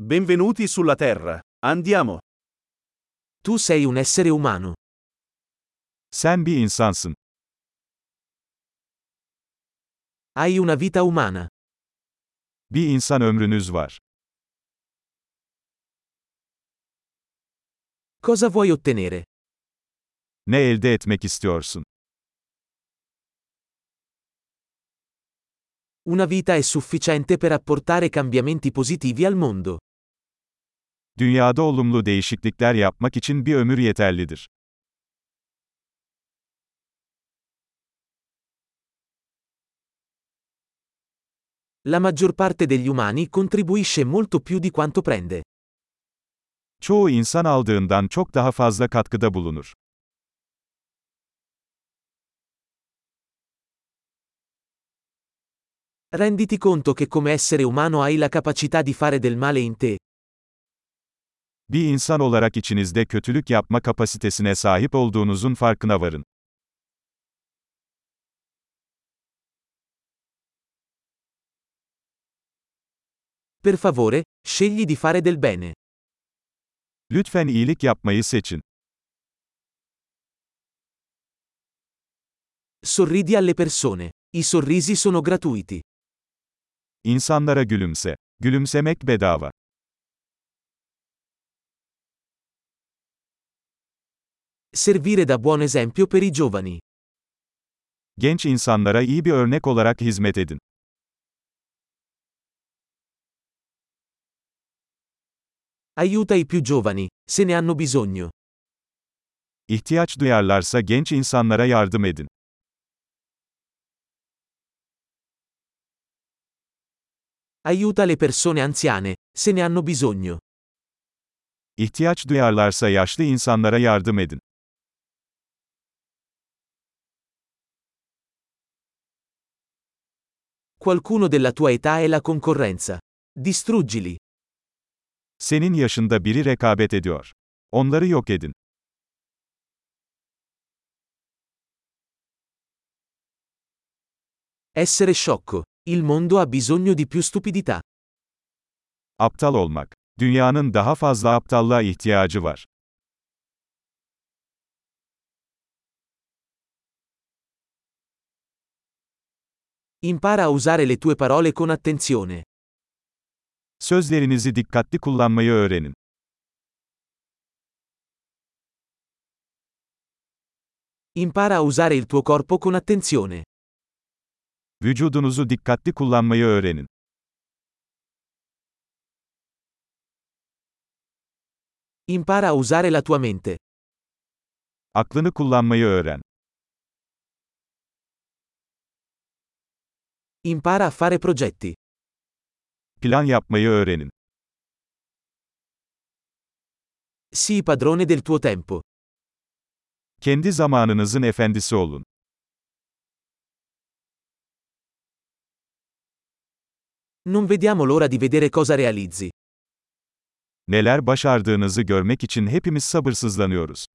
Benvenuti sulla Terra. Andiamo. Tu sei un essere umano. Sen bir insansın. Hai una vita umana. Bir insan ömrünüz var. Cosa vuoi ottenere? Ne elde etmek istiyorsun? Una vita è sufficiente per apportare cambiamenti positivi al mondo. Dünyada olumlu değişiklikler yapmak için bir ömür yeterlidir. La maggior parte degli umani contribuisce molto più di quanto prende. Çoğu insan aldığından çok daha fazla katkıda bulunur. Renditi conto che come essere umano hai la capacità di fare del male in te. Bir insan olarak içinizde kötülük yapma kapasitesine sahip olduğunuzun farkına varın. Per favore, scegli di fare del bene. Lütfen iyilik yapmayı seçin. Sorridi alle persone. I sorrisi sono gratuiti. İnsanlara gülümse. Gülümsemek bedava. Servire da buon esempio per i giovani. Genç insanlara iyi bir örnek olarak hizmet edin. Aiuta i più giovani, se ne hanno bisogno. İhtiyaç duyarlarsa genç insanlara yardım edin. Aiuta le persone anziane, se ne hanno bisogno. İhtiyaç duyarlarsa yaşlı insanlara yardım edin. Qualcuno della tua età è la concorrenza. Distruggili. Senin yaşında biri rekabet ediyor. Onları yok edin. Essere sciocco. Il mondo ha bisogno di più stupidità. Aptal olmak. Dünyanın daha fazla aptallığa ihtiyacı var. Impara a usare le tue parole con attenzione. Sözlerinizi dikkatli kullanmayı öğrenin. Impara a usare il tuo corpo con attenzione. Vücudunuzu dikkatli kullanmayı öğrenin. Impara a usare la tua mente. Aklını kullanmayı öğren. Impara a fare progetti. Plan yapmayı öğrenin. Sii padrone del tuo tempo. Kendi zamanınızın efendisi olun. Non vediamo l'ora di vedere cosa realizzi. Neler başardığınızı görmek için hepimiz sabırsızlanıyoruz.